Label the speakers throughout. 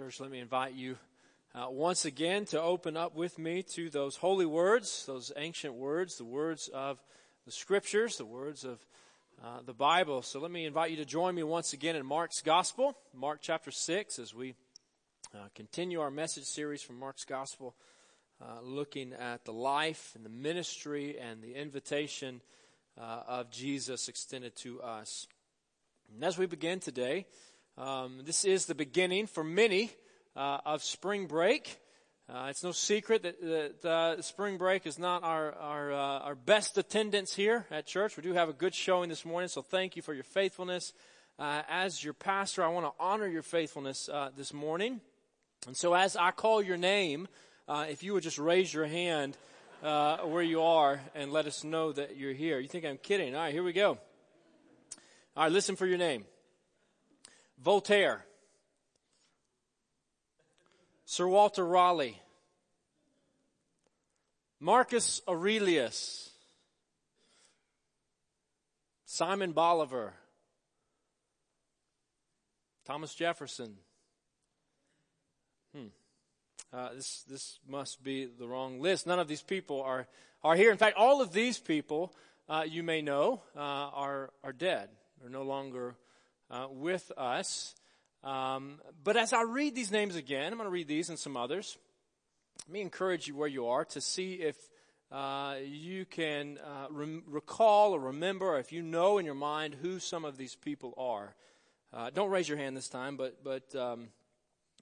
Speaker 1: Church, let me invite you uh, once again to open up with me to those holy words, those ancient words, the words of the scriptures, the words of uh, the Bible. So let me invite you to join me once again in Mark's Gospel, Mark chapter 6, as we uh, continue our message series from Mark's Gospel, uh, looking at the life and the ministry and the invitation uh, of Jesus extended to us. And as we begin today, um, this is the beginning for many uh, of spring break. Uh, it's no secret that, that uh, spring break is not our our, uh, our best attendance here at church. We do have a good showing this morning, so thank you for your faithfulness. Uh, as your pastor, I want to honor your faithfulness uh, this morning. And so, as I call your name, if you would just raise your hand where you are and let us know that you're here. You think I'm kidding? All right, here we go. All right, listen for your name. Voltaire, Sir Walter Raleigh, Marcus Aurelius, Simon Bolivar, Thomas Jefferson. Hmm. Uh, this this must be the wrong list. None of these people are are here. In fact, all of these people uh, you may know uh, are are dead. They're no longer uh, with us. Um, but as I read these names again, I'm going to read these and some others. Let me encourage you where you are to see if uh, you can uh, re- recall or remember, or if you know in your mind who some of these people are. Uh, don't raise your hand this time, but but um,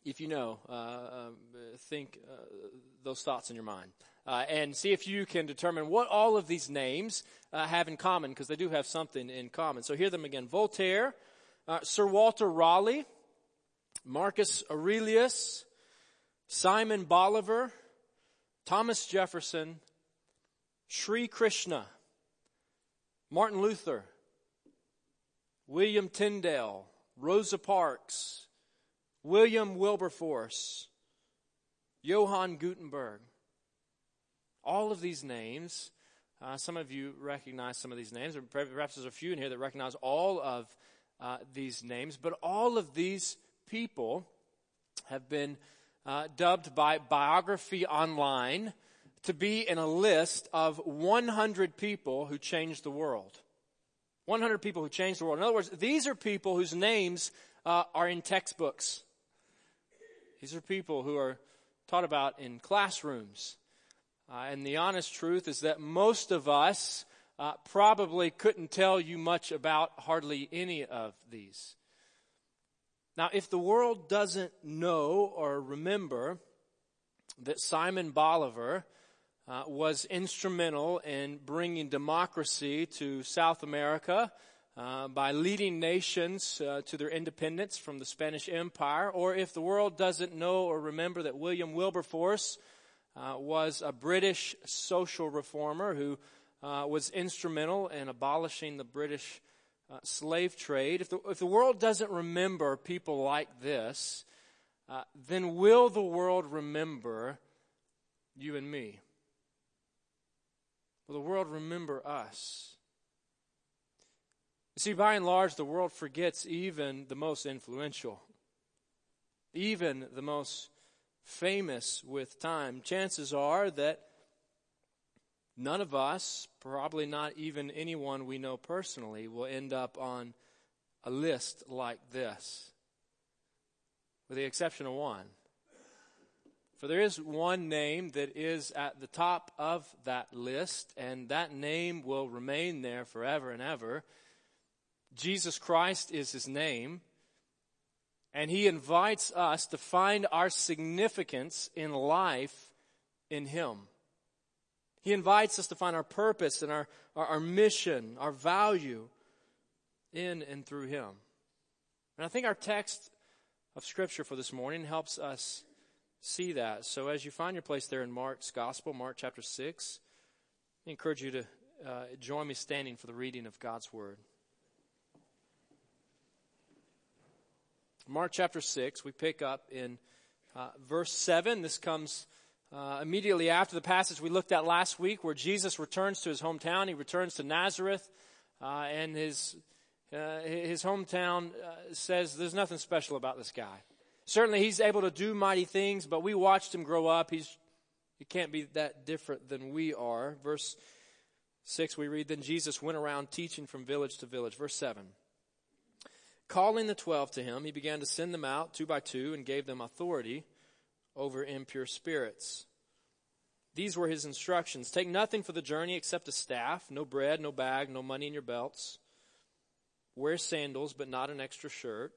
Speaker 1: if you know, uh, uh, think those thoughts in your mind. and see if you can determine what all of these names have in common, because they do have something in common. So hear them again. Voltaire, uh, Sir Walter Raleigh, Marcus Aurelius, Simon Bolivar, Thomas Jefferson, Sri Krishna, Martin Luther, William Tyndale, Rosa Parks, William Wilberforce, Johann Gutenberg. All of these names, uh, some of you recognize some of these names, or perhaps there's a few in here that recognize all of uh, these names, but all of these people have been uh, dubbed by Biography Online to be in a list of 100 people who changed the world. 100 people who changed the world. In other words, these are people whose names uh, are in textbooks. These are people who are taught about in classrooms. Uh, and the honest truth is that most of us uh, probably couldn't tell you much about hardly any of these. Now, if the world doesn't know or remember that Simon Bolivar uh, was instrumental in bringing democracy to South America uh, by leading nations uh, to their independence from the Spanish Empire, or if the world doesn't know or remember that William Wilberforce uh, was a British social reformer who uh, was instrumental in abolishing the British uh, slave trade. If the, if the world doesn't remember people like this, uh, then will the world remember you and me? Will the world remember us? You see, by and large, the world forgets even the most influential, even the most famous with time. Chances are that None of us, probably not even anyone we know personally, will end up on a list like this, with the exception of one. For there is one name that is at the top of that list, and that name will remain there forever and ever. Jesus Christ is his name, and he invites us to find our significance in life in him. He invites us to find our purpose and our, our, our, mission, our value in and through Him. And I think our text of Scripture for this morning helps us see that. So as you find your place there in Mark's Gospel, Mark chapter 6, I encourage you to uh, join me standing for the reading of God's Word. Mark chapter 6, we pick up in uh, verse 7. This comes uh, immediately after the passage we looked at last week, where Jesus returns to his hometown, he returns to Nazareth, uh, and his uh, his hometown uh, says there's nothing special about this guy. Certainly he's able to do mighty things, but we watched him grow up. He's, he can't be that different than we are. Verse 6 we read, Then Jesus went around teaching from village to village. Verse 7. Calling the twelve to him, he began to send them out two by two and gave them authority over impure spirits. These were his instructions. Take nothing for the journey except a staff, no bread, no bag, no money in your belts. Wear sandals, but not an extra shirt.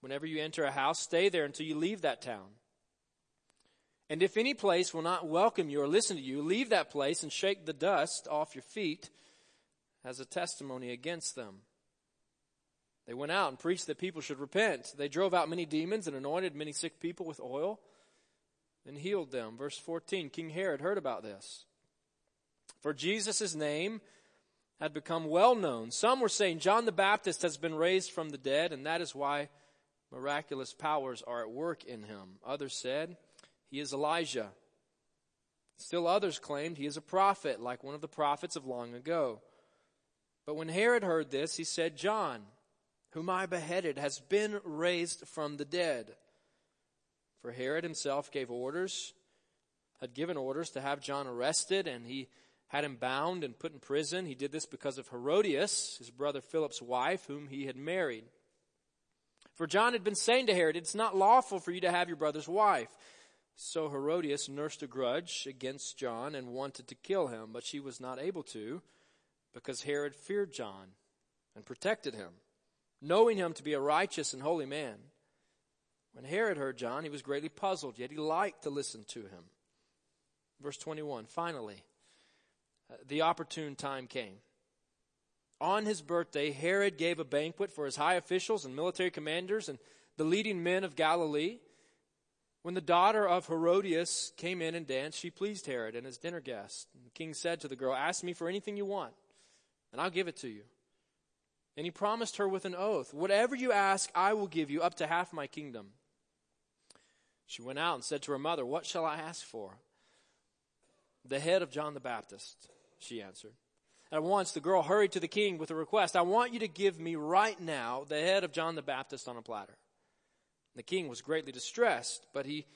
Speaker 1: Whenever you enter a house, stay there until you leave that town. And if any place will not welcome you or listen to you, leave that place and shake the dust off your feet as a testimony against them. They went out and preached that people should repent. They drove out many demons and anointed many sick people with oil and healed them. Verse 14 King Herod heard about this. For Jesus' name had become well known. Some were saying John the Baptist has been raised from the dead, and that is why miraculous powers are at work in him. Others said he is Elijah. Still others claimed he is a prophet, like one of the prophets of long ago. But when Herod heard this, he said, John, whom I beheaded, has been raised from the dead. For Herod himself gave orders, had given orders to have John arrested, and he had him bound and put in prison. He did this because of Herodias, his brother Philip's wife, whom he had married. For John had been saying to Herod, It's not lawful for you to have your brother's wife. So Herodias nursed a grudge against John and wanted to kill him, but she was not able to because Herod feared John and protected him, knowing him to be a righteous and holy man. When Herod heard John, he was greatly puzzled, yet he liked to listen to him. Verse 21 Finally, uh, the opportune time came. On his birthday, Herod gave a banquet for his high officials and military commanders and the leading men of Galilee. When the daughter of Herodias came in and danced, she pleased Herod and his dinner guests. The king said to the girl, Ask me for anything you want, and I'll give it to you. And he promised her with an oath, Whatever you ask, I will give you, up to half my kingdom. She went out and said to her mother, What shall I ask for? The head of John the Baptist, she answered. At once the girl hurried to the king with a request. I want you to give me right now the head of John the Baptist on a platter. The king was greatly distressed, but he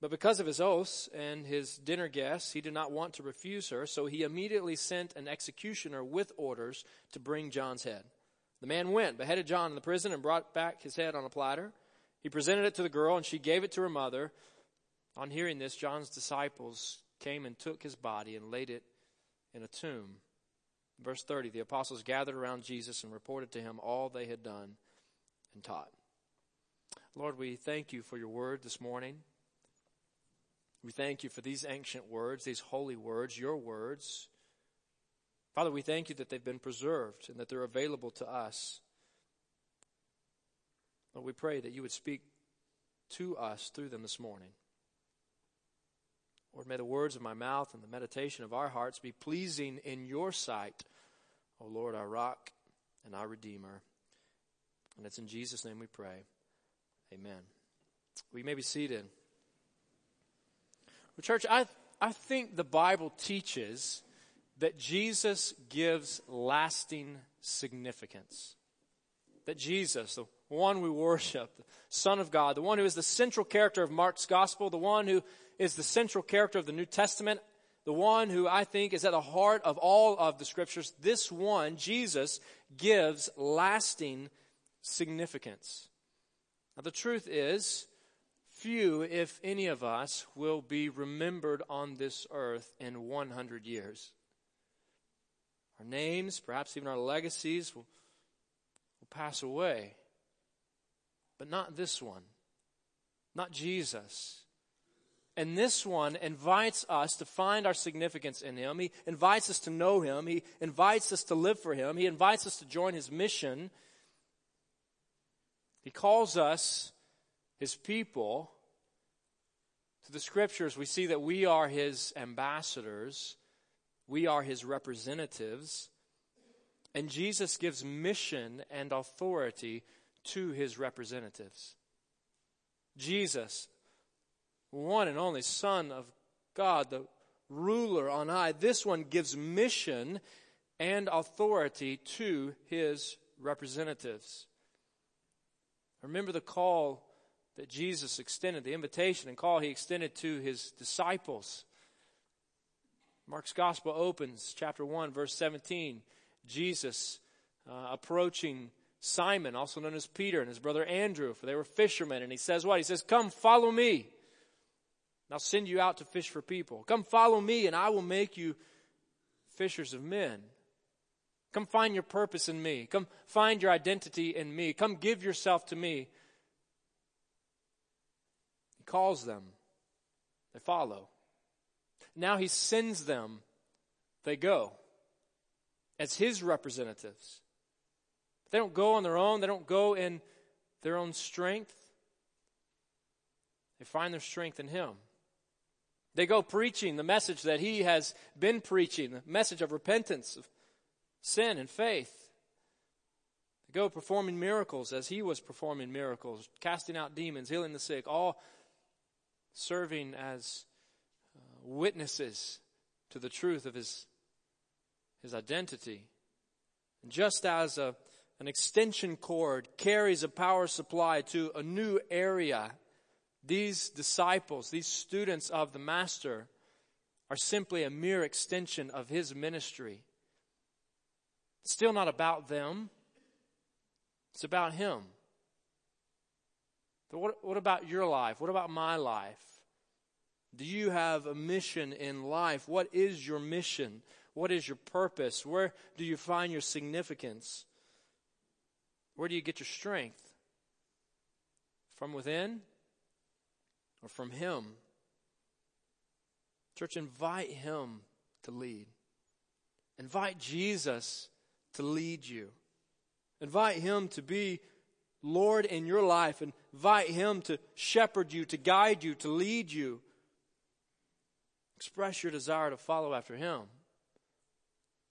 Speaker 1: but because of his oaths and his dinner guests, he did not want to refuse her, so he immediately sent an executioner with orders to bring John's head. The man went, beheaded John in the prison, and brought back his head on a platter. He presented it to the girl, and she gave it to her mother. On hearing this, John's disciples came and took his body and laid it in a tomb. Verse 30 The apostles gathered around Jesus and reported to him all they had done and taught. Lord, we thank you for your word this morning. We thank you for these ancient words, these holy words, your words. Father, we thank you that they've been preserved and that they're available to us. Lord, we pray that you would speak to us through them this morning. Lord, may the words of my mouth and the meditation of our hearts be pleasing in your sight, O Lord, our rock and our redeemer. And it's in Jesus' name we pray. Amen. We may be seated. Well, church, I, I think the Bible teaches that Jesus gives lasting significance. That Jesus, the one we worship, the Son of God, the one who is the central character of Mark's gospel, the one who is the central character of the New Testament, the one who I think is at the heart of all of the scriptures, this one, Jesus, gives lasting significance. Now, the truth is, few, if any of us, will be remembered on this earth in 100 years. Our names, perhaps even our legacies, will, will pass away. But not this one. Not Jesus. And this one invites us to find our significance in Him. He invites us to know Him. He invites us to live for Him. He invites us to join His mission. He calls us, His people, to the Scriptures. We see that we are His ambassadors, we are His representatives. And Jesus gives mission and authority to his representatives. Jesus, one and only Son of God, the ruler on high, this one gives mission and authority to his representatives. Remember the call that Jesus extended, the invitation and call he extended to his disciples. Mark's gospel opens, chapter 1, verse 17. Jesus uh, approaching Simon, also known as Peter, and his brother Andrew, for they were fishermen. And he says what? He says, Come, follow me. I'll send you out to fish for people. Come, follow me, and I will make you fishers of men. Come find your purpose in me. Come find your identity in me. Come give yourself to me. He calls them. They follow. Now he sends them. They go as his representatives. They don't go on their own. They don't go in their own strength. They find their strength in him. They go preaching the message that he has been preaching, the message of repentance, of sin and faith. They go performing miracles as he was performing miracles, casting out demons, healing the sick, all serving as witnesses to the truth of his, his identity. And just as a, an extension cord carries a power supply to a new area, these disciples, these students of the Master, are simply a mere extension of his ministry. It's still not about them. It's about him. But what, what about your life? What about my life? Do you have a mission in life? What is your mission? What is your purpose? Where do you find your significance? Where do you get your strength? From within or from Him? Church, invite Him to lead. Invite Jesus to lead you. Invite Him to be Lord in your life. Invite Him to shepherd you, to guide you, to lead you. Express your desire to follow after Him.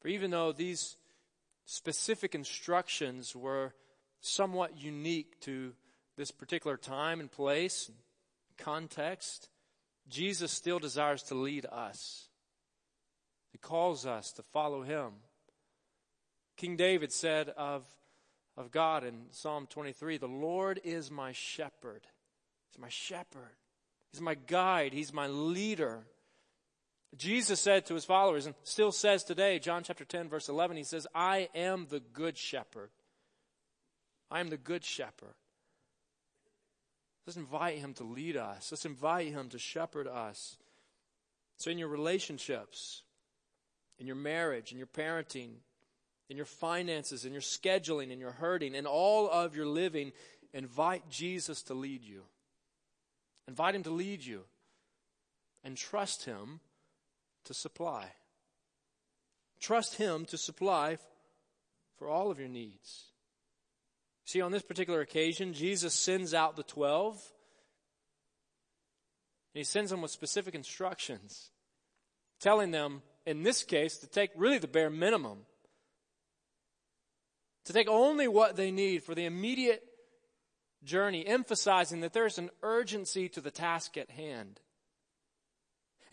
Speaker 1: For even though these specific instructions were somewhat unique to this particular time and place, context, Jesus still desires to lead us. He calls us to follow Him. King David said of, of God in Psalm 23, The Lord is my shepherd. He's my shepherd. He's my guide. He's my leader. Jesus said to his followers, and still says today, John chapter 10, verse 11, he says, I am the good shepherd. I am the good shepherd. Let's invite him to lead us. Let's invite him to shepherd us. So, in your relationships, in your marriage, in your parenting, in your finances, in your scheduling, in your hurting, in all of your living, invite Jesus to lead you. Invite him to lead you. And trust him to supply. Trust him to supply for all of your needs. See, on this particular occasion, Jesus sends out the twelve. And he sends them with specific instructions, telling them, in this case, to take really the bare minimum to take only what they need for the immediate journey, emphasizing that there's an urgency to the task at hand.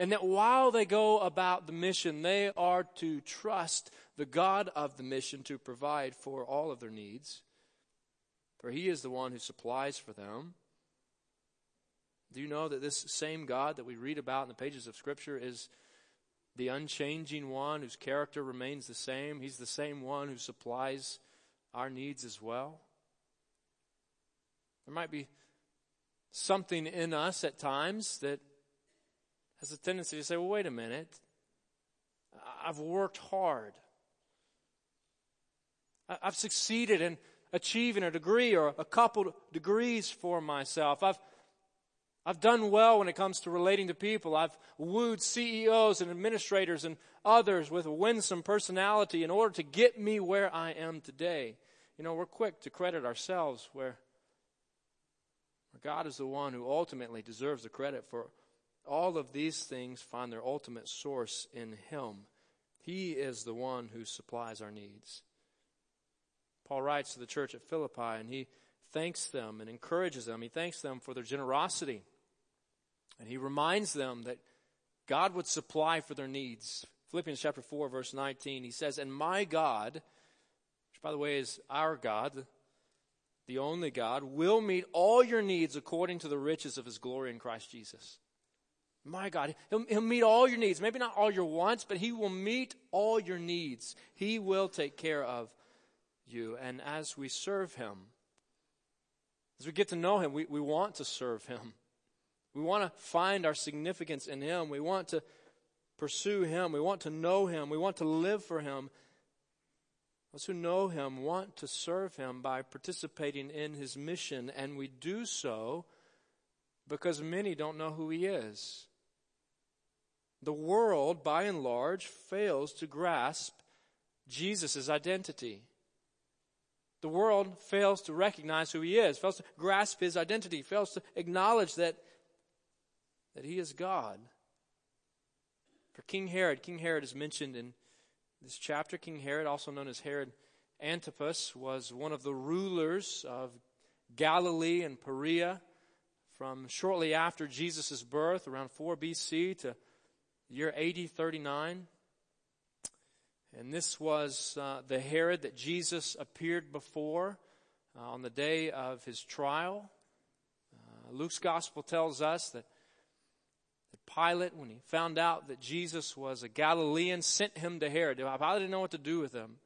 Speaker 1: And that while they go about the mission, they are to trust the God of the mission to provide for all of their needs. For He is the one who supplies for them. Do you know that this same God that we read about in the pages of Scripture is the unchanging one whose character remains the same? He's the same one who supplies our needs as well. There might be something in us at times that has a tendency to say, well, wait a minute. I've worked hard. I've succeeded in achieving a degree or a couple degrees for myself. I've I've done well when it comes to relating to people. I've wooed CEOs and administrators and others with a winsome personality in order to get me where I am today. You know, we're quick to credit ourselves where, where God is the one who ultimately deserves the credit for all of these things find their ultimate source in Him. He is the one who supplies our needs. Paul writes to the church at Philippi and he thanks them and encourages them. He thanks them for their generosity. And he reminds them that God would supply for their needs. Philippians chapter 4 verse 19, he says, And my God, which by the way is our God, the only God, will meet all your needs according to the riches of his glory in Christ Jesus. My God, he'll, he'll, meet all your needs. Maybe not all your wants, but He will meet all your needs. He will take care of you. And as we serve Him, as we get to know Him, we, we want to serve Him. We want to find our significance in Him. We want to pursue Him. We want to know Him. We want to live for Him. Those who know Him want to serve Him by participating in His mission, and we do so because many don't know who He is. The world, by and large, fails to grasp Jesus' identity. The world fails to recognize who he is, fails to grasp his identity, fails to acknowledge that, that he is God. For King Herod, King Herod is mentioned in this chapter. King Herod, also known as Herod Antipas, was one of the rulers of Galilee and Perea from shortly after Jesus' birth, around 4 BC, to year AD 39. And this was uh, the Herod that Jesus appeared before uh, on the day of his trial. Uh, Luke's gospel tells us that, that Pilate, when he found out that Jesus was a Galilean, sent him to Herod. Pilate didn't know what to do with him.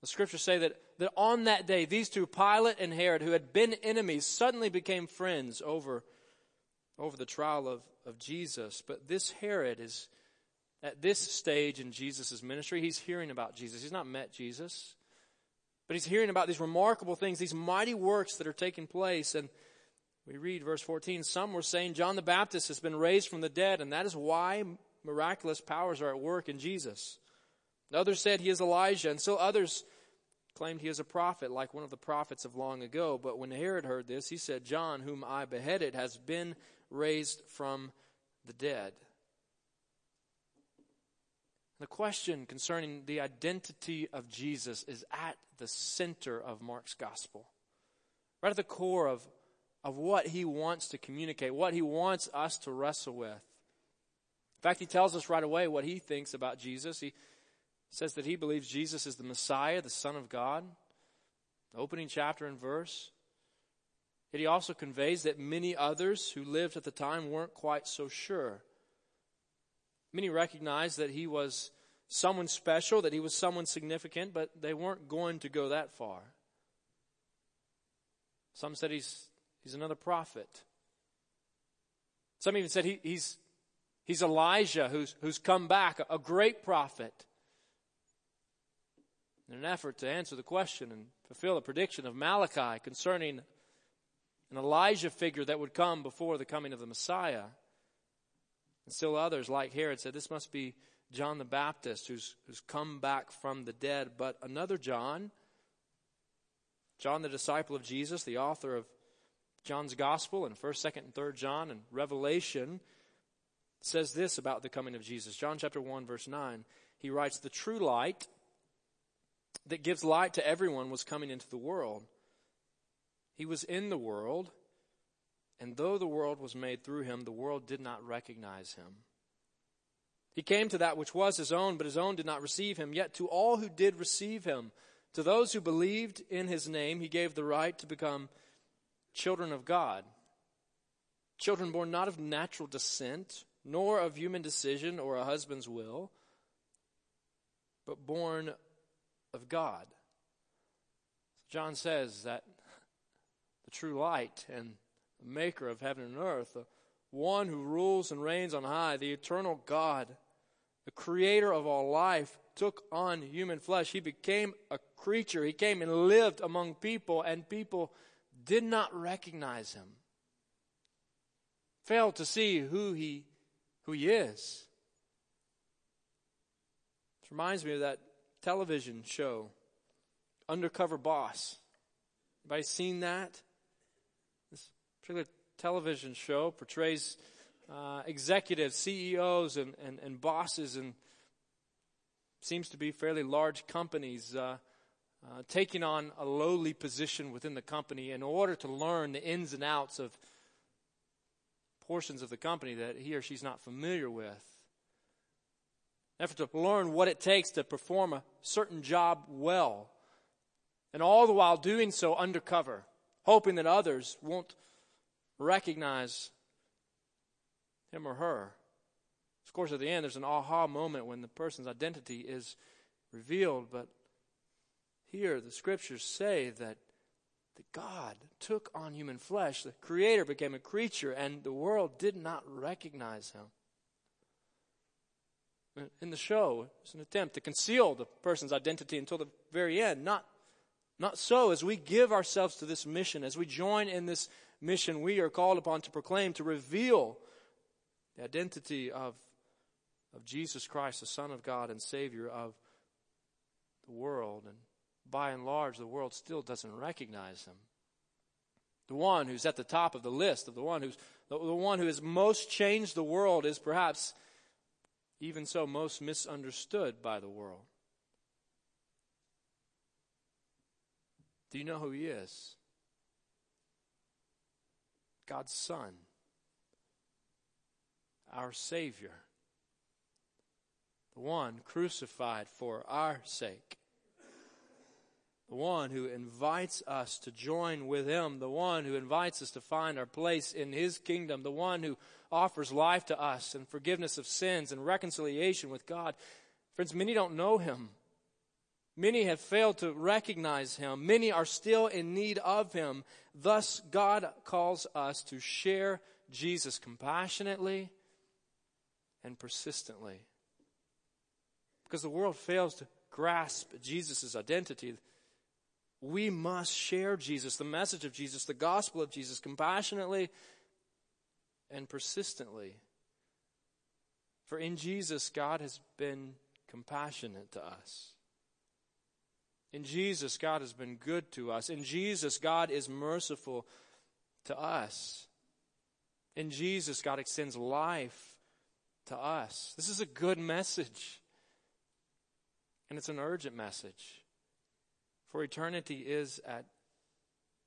Speaker 1: The scriptures say that, that on that day, these two, Pilate and Herod, who had been enemies, suddenly became friends over, over the trial of, of Jesus. But this Herod is at this stage in Jesus' ministry, he's hearing about Jesus. He's not met Jesus, but he's hearing about these remarkable things, these mighty works that are taking place. And we read verse 14 some were saying John the Baptist has been raised from the dead, and that is why miraculous powers are at work in Jesus. Others said he is Elijah, and still others claimed he is a prophet, like one of the prophets of long ago. But when Herod heard this, he said, John, whom I beheaded, has been raised from the dead. The question concerning the identity of Jesus is at the center of Mark's gospel. Right at the core of, of what he wants to communicate, what he wants us to wrestle with. In fact, he tells us right away what he thinks about Jesus. He says that he believes Jesus is the Messiah, the Son of God. opening chapter and verse. Yet he also conveys that many others who lived at the time weren't quite so sure. Many recognized that he was someone special, that he was someone significant, but they weren't going to go that far. Some said he's, he's another prophet. Some even said he, he's, he's Elijah who's, who's come back, a great prophet. In an effort to answer the question and fulfill the prediction of Malachi concerning an Elijah figure that would come before the coming of the Messiah. And still others, like Herod, said this must be John the Baptist who's, who's come back from the dead. But another John, John the disciple of Jesus, the author of John's Gospel and 1st, 2nd, and 3rd John and Revelation, says this about the coming of Jesus. John chapter 1, verse 9. He writes, The true light that gives light to everyone was coming into the world. He was in the world, and though the world was made through him, the world did not recognize him. He came to that which was his own, but his own did not receive him. Yet to all who did receive him, to those who believed in his name, he gave the right to become children of God. Children born not of natural descent, nor of human decision or a husband's will, but born of God. John says that the true light and maker of heaven and earth, the one who rules and reigns on high, the eternal God, the creator of all life, took on human flesh. He became a creature. He came and lived among people, and people did not recognize him. Failed to see who he, who he is. This reminds me of that television show, Undercover Boss. Anybody seen that? Particular television show portrays uh, executives, CEOs, and, and, and, bosses, and seems to be fairly large companies uh, uh, taking on a lowly position within the company in order to learn the ins and outs of portions of the company that he or she's not familiar with. Effort to learn what it takes to perform a certain job well. And all the while doing so undercover, hoping that others won't recognize him or her. Of course, at the end, there's an aha moment when the person's identity is revealed, but here the scriptures say that, that God took on human flesh, the Creator became a creature, and the world did not recognize him. In the show, it's an attempt to conceal the person's identity until the very end. Not, not so. As we give ourselves to this mission, as we join in this mission, we are called upon to proclaim, to reveal the identity of, of Jesus Christ, the Son of God and Savior of the world. And by and large, the world still doesn't recognize him. The one who's at the top of the list, of the one who's the, the one who has most changed the world is perhaps even so most misunderstood by the world. Do you know who he is? God's Son, our Savior, the one crucified for our sake the one who invites us to join with him, the one who invites us to find our place in his kingdom, the one who offers life to us and forgiveness of sins and reconciliation with God. Friends, many don't know him. Many have failed to recognize him. Many are still in need of him. Thus, God calls us to share Jesus compassionately and persistently. Because the world fails to grasp Jesus' identity we must share Jesus, the message of Jesus, the gospel of Jesus, compassionately and persistently. For in Jesus, God has been compassionate to us. In Jesus, God has been good to us. In Jesus, God is merciful to us. In Jesus, God extends life to us. This is a good message. And it's an urgent message. For eternity is at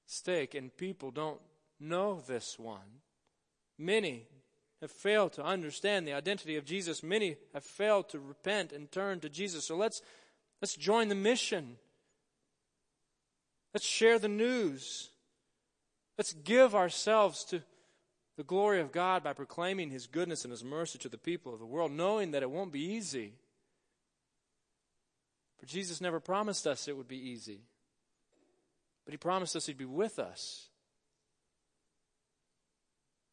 Speaker 1: stake, and people don't know this one. Many have failed to understand the identity of Jesus. Many have failed to repent and turn to Jesus. So let's, let's join the mission. Let's share the news. Let's give ourselves to the glory of God by proclaiming His goodness and His mercy to the people of the world, knowing that it won't be easy. For Jesus never promised us it would be easy, but He promised us He'd be with us.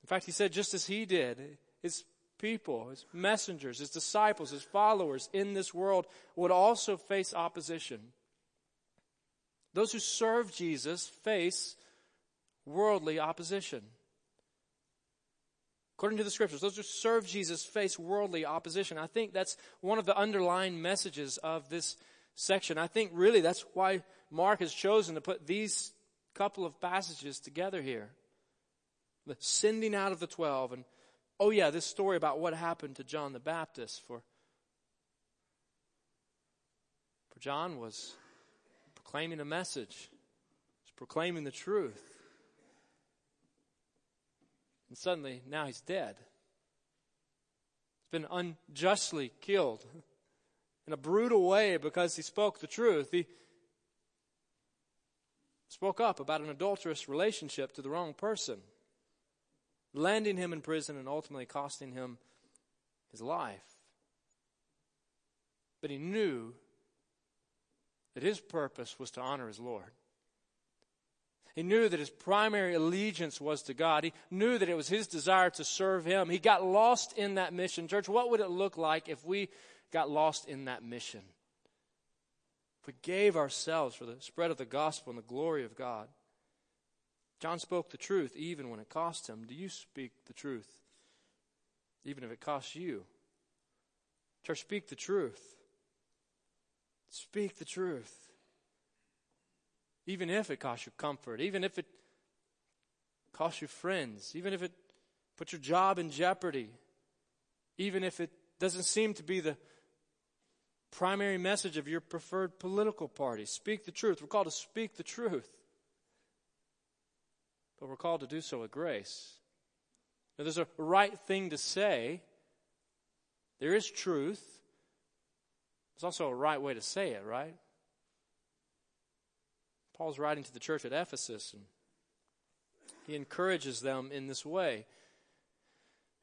Speaker 1: In fact, He said, just as He did, His people, His messengers, His disciples, His followers in this world would also face opposition. Those who serve Jesus face worldly opposition. According to the scriptures, those who serve Jesus face worldly opposition. I think that's one of the underlying messages of this section. I think really that's why Mark has chosen to put these couple of passages together here. The sending out of the twelve and, oh yeah, this story about what happened to John the Baptist for, for John was proclaiming a message, was proclaiming the truth. And suddenly, now he's dead. He's been unjustly killed in a brutal way because he spoke the truth. He spoke up about an adulterous relationship to the wrong person, landing him in prison and ultimately costing him his life. But he knew that his purpose was to honor his Lord. He knew that his primary allegiance was to God. He knew that it was his desire to serve him. He got lost in that mission. Church, what would it look like if we got lost in that mission. If we gave ourselves for the spread of the gospel and the glory of God. John spoke the truth even when it cost him. Do you speak the truth even if it costs you? Church, speak the truth. Speak the truth. Even if it costs you comfort, even if it costs you friends, even if it puts your job in jeopardy, even if it doesn't seem to be the primary message of your preferred political party. Speak the truth. We're called to speak the truth. But we're called to do so with grace. Now, there's a right thing to say. There is truth. There's also a right way to say it, right? Paul's writing to the church at Ephesus, and he encourages them in this way.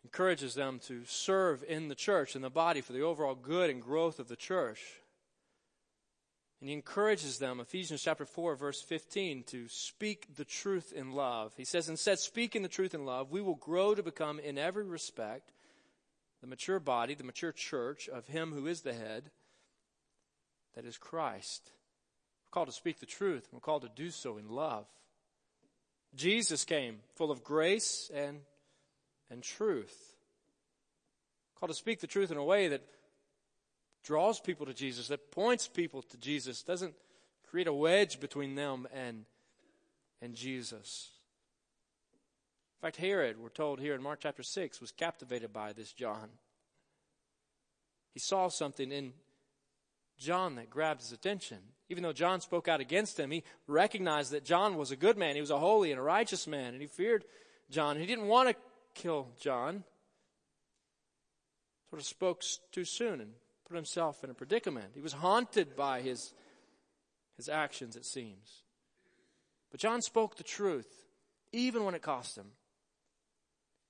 Speaker 1: Encourages them to serve in the church, in the body, for the overall good and growth of the church. And he encourages them, Ephesians chapter 4, verse 15, to speak the truth in love. He says, instead, speaking the truth in love, we will grow to become, in every respect, the mature body, the mature church of Him who is the head, that is Christ. We're called to speak the truth. We're called to do so in love. Jesus came full of grace and, and truth. We're called to speak the truth in a way that draws people to Jesus, that points people to Jesus, doesn't create a wedge between them and, and Jesus. In fact, Herod, we're told here in Mark chapter 6, was captivated by this John. He saw something in John that grabbed his attention. Even though John spoke out against him, he recognized that John was a good man. He was a holy and a righteous man, and he feared John. He didn't want to kill John. Sort of spoke too soon and put himself in a predicament. He was haunted by his, his actions, it seems. But John spoke the truth, even when it cost him.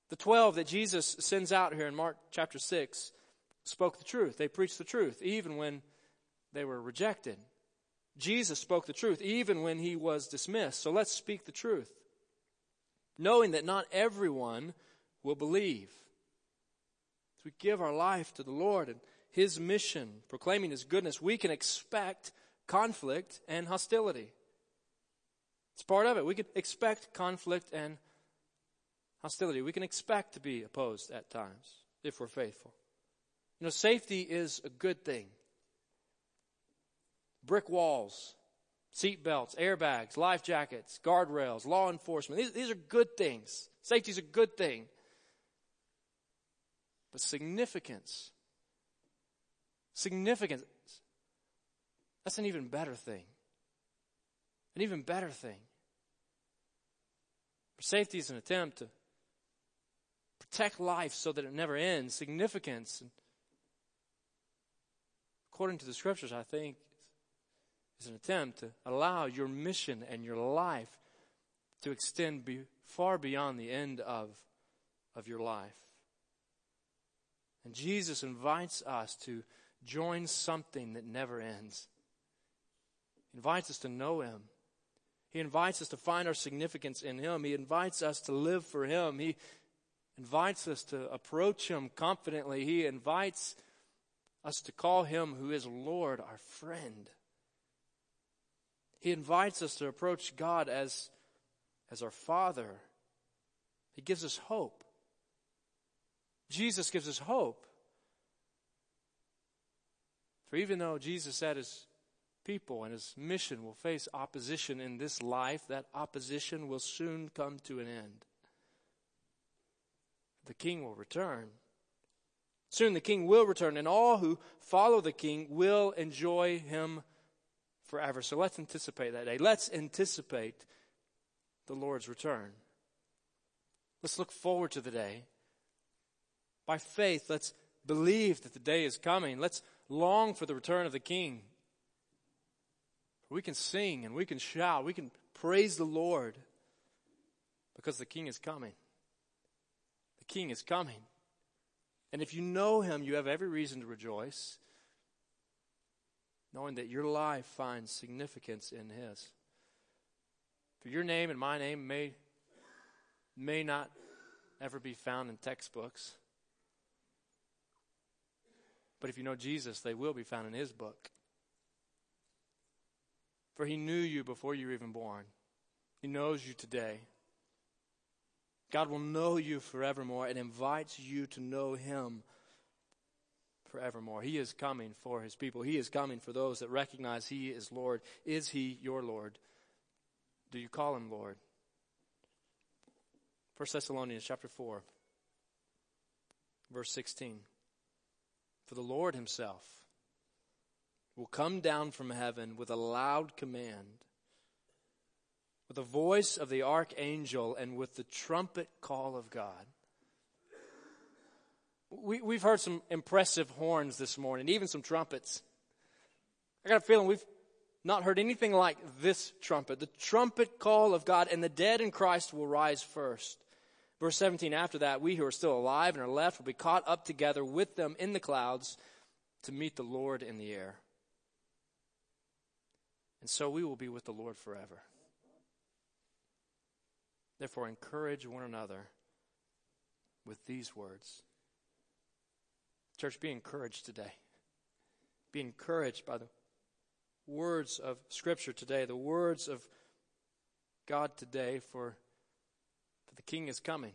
Speaker 1: The twelve that Jesus sends out here in Mark chapter 6 spoke the truth. They preached the truth, even when they were rejected. Jesus spoke the truth, even when he was dismissed. So let's speak the truth. Knowing that not everyone will believe. As we give our life to the Lord and his mission, proclaiming his goodness, we can expect conflict and hostility. It's part of it. We can expect conflict and hostility. We can expect to be opposed at times if we're faithful. You know, safety is a good thing. Brick walls, seat belts, airbags, life jackets, guardrails, law enforcement. These, these are good things. Safety is a good thing. But significance significance. That's an even better thing. An even better thing. Safety is an attempt to protect life so that it never ends. Significance, according to the scriptures, I think, is an attempt to allow your mission and your life to extend be far beyond the end of, of your life. And Jesus invites us to join something that never ends. He invites us to know Him. He invites us to find our significance in Him. He invites us to live for Him. He invites us to approach Him confidently. He invites us to call Him who is Lord our friend. He invites us to approach God as, as our Father. He gives us hope. Jesus gives us hope. For even though Jesus said his people and his mission will face opposition in this life, that opposition will soon come to an end. The king will return. Soon the king will return, and all who follow the king will enjoy him forever. So let's anticipate that day. Let's anticipate the Lord's return. Let's look forward to the day. By faith, let's believe that the day is coming. Let's long for the return of the King. We can sing and we can shout, we can praise the Lord because the King is coming. The King is coming. And if you know Him, you have every reason to rejoice, knowing that your life finds significance in His. For your name and my name may, may not ever be found in textbooks. But if you know Jesus, they will be found in his book. For he knew you before you were even born. He knows you today. God will know you forevermore and invites you to know him forevermore. He is coming for his people. He is coming for those that recognize he is Lord. Is he your Lord? Do you call him Lord? 1 Thessalonians chapter 4 verse 16. For the Lord himself will come down from heaven with a loud command, with the voice of the archangel, and with the trumpet call of God. We, we've heard some impressive horns this morning, even some trumpets. I got a feeling we've not heard anything like this trumpet, the trumpet call of God, and the dead in Christ will rise first. Verse 17, after that, we who are still alive and are left will be caught up together with them in the clouds to meet the Lord in the air. And so we will be with the Lord forever. Therefore, encourage one another with these words. Church, be encouraged today. Be encouraged by the words of Scripture today, the words of God today, for, for the King is coming.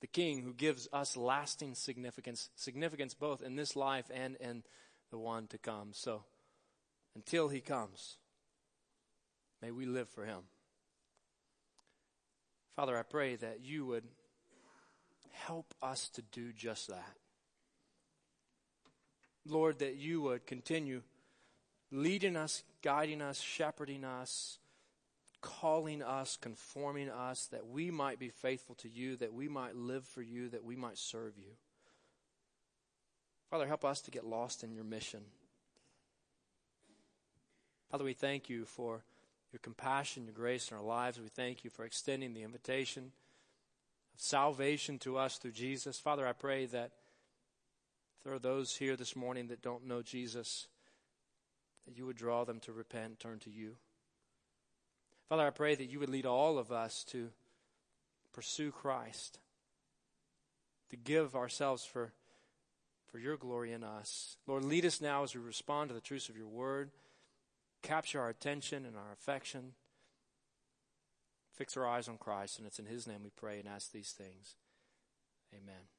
Speaker 1: The King who gives us lasting significance, significance both in this life and in the one to come. So, until He comes, may we live for Him. Father, I pray that you would help us to do just that. Lord, that you would continue leading us, guiding us, shepherding us, calling us, conforming us, that we might be faithful to you, that we might live for you, that we might serve you. Father, help us to get lost in your mission. Father, we thank you for your compassion, your grace in our lives. We thank you for extending the invitation of salvation to us through Jesus. Father, I pray that there are those here this morning that don't know Jesus, that you would draw them to repent, turn to you. Father, I pray that you would lead all of us to pursue Christ, to give ourselves for, for your glory in us. Lord, lead us now as we respond to the truths of your word capture our attention and our affection. Fix our eyes on Christ, and it's in His name we pray and ask these things. Amen.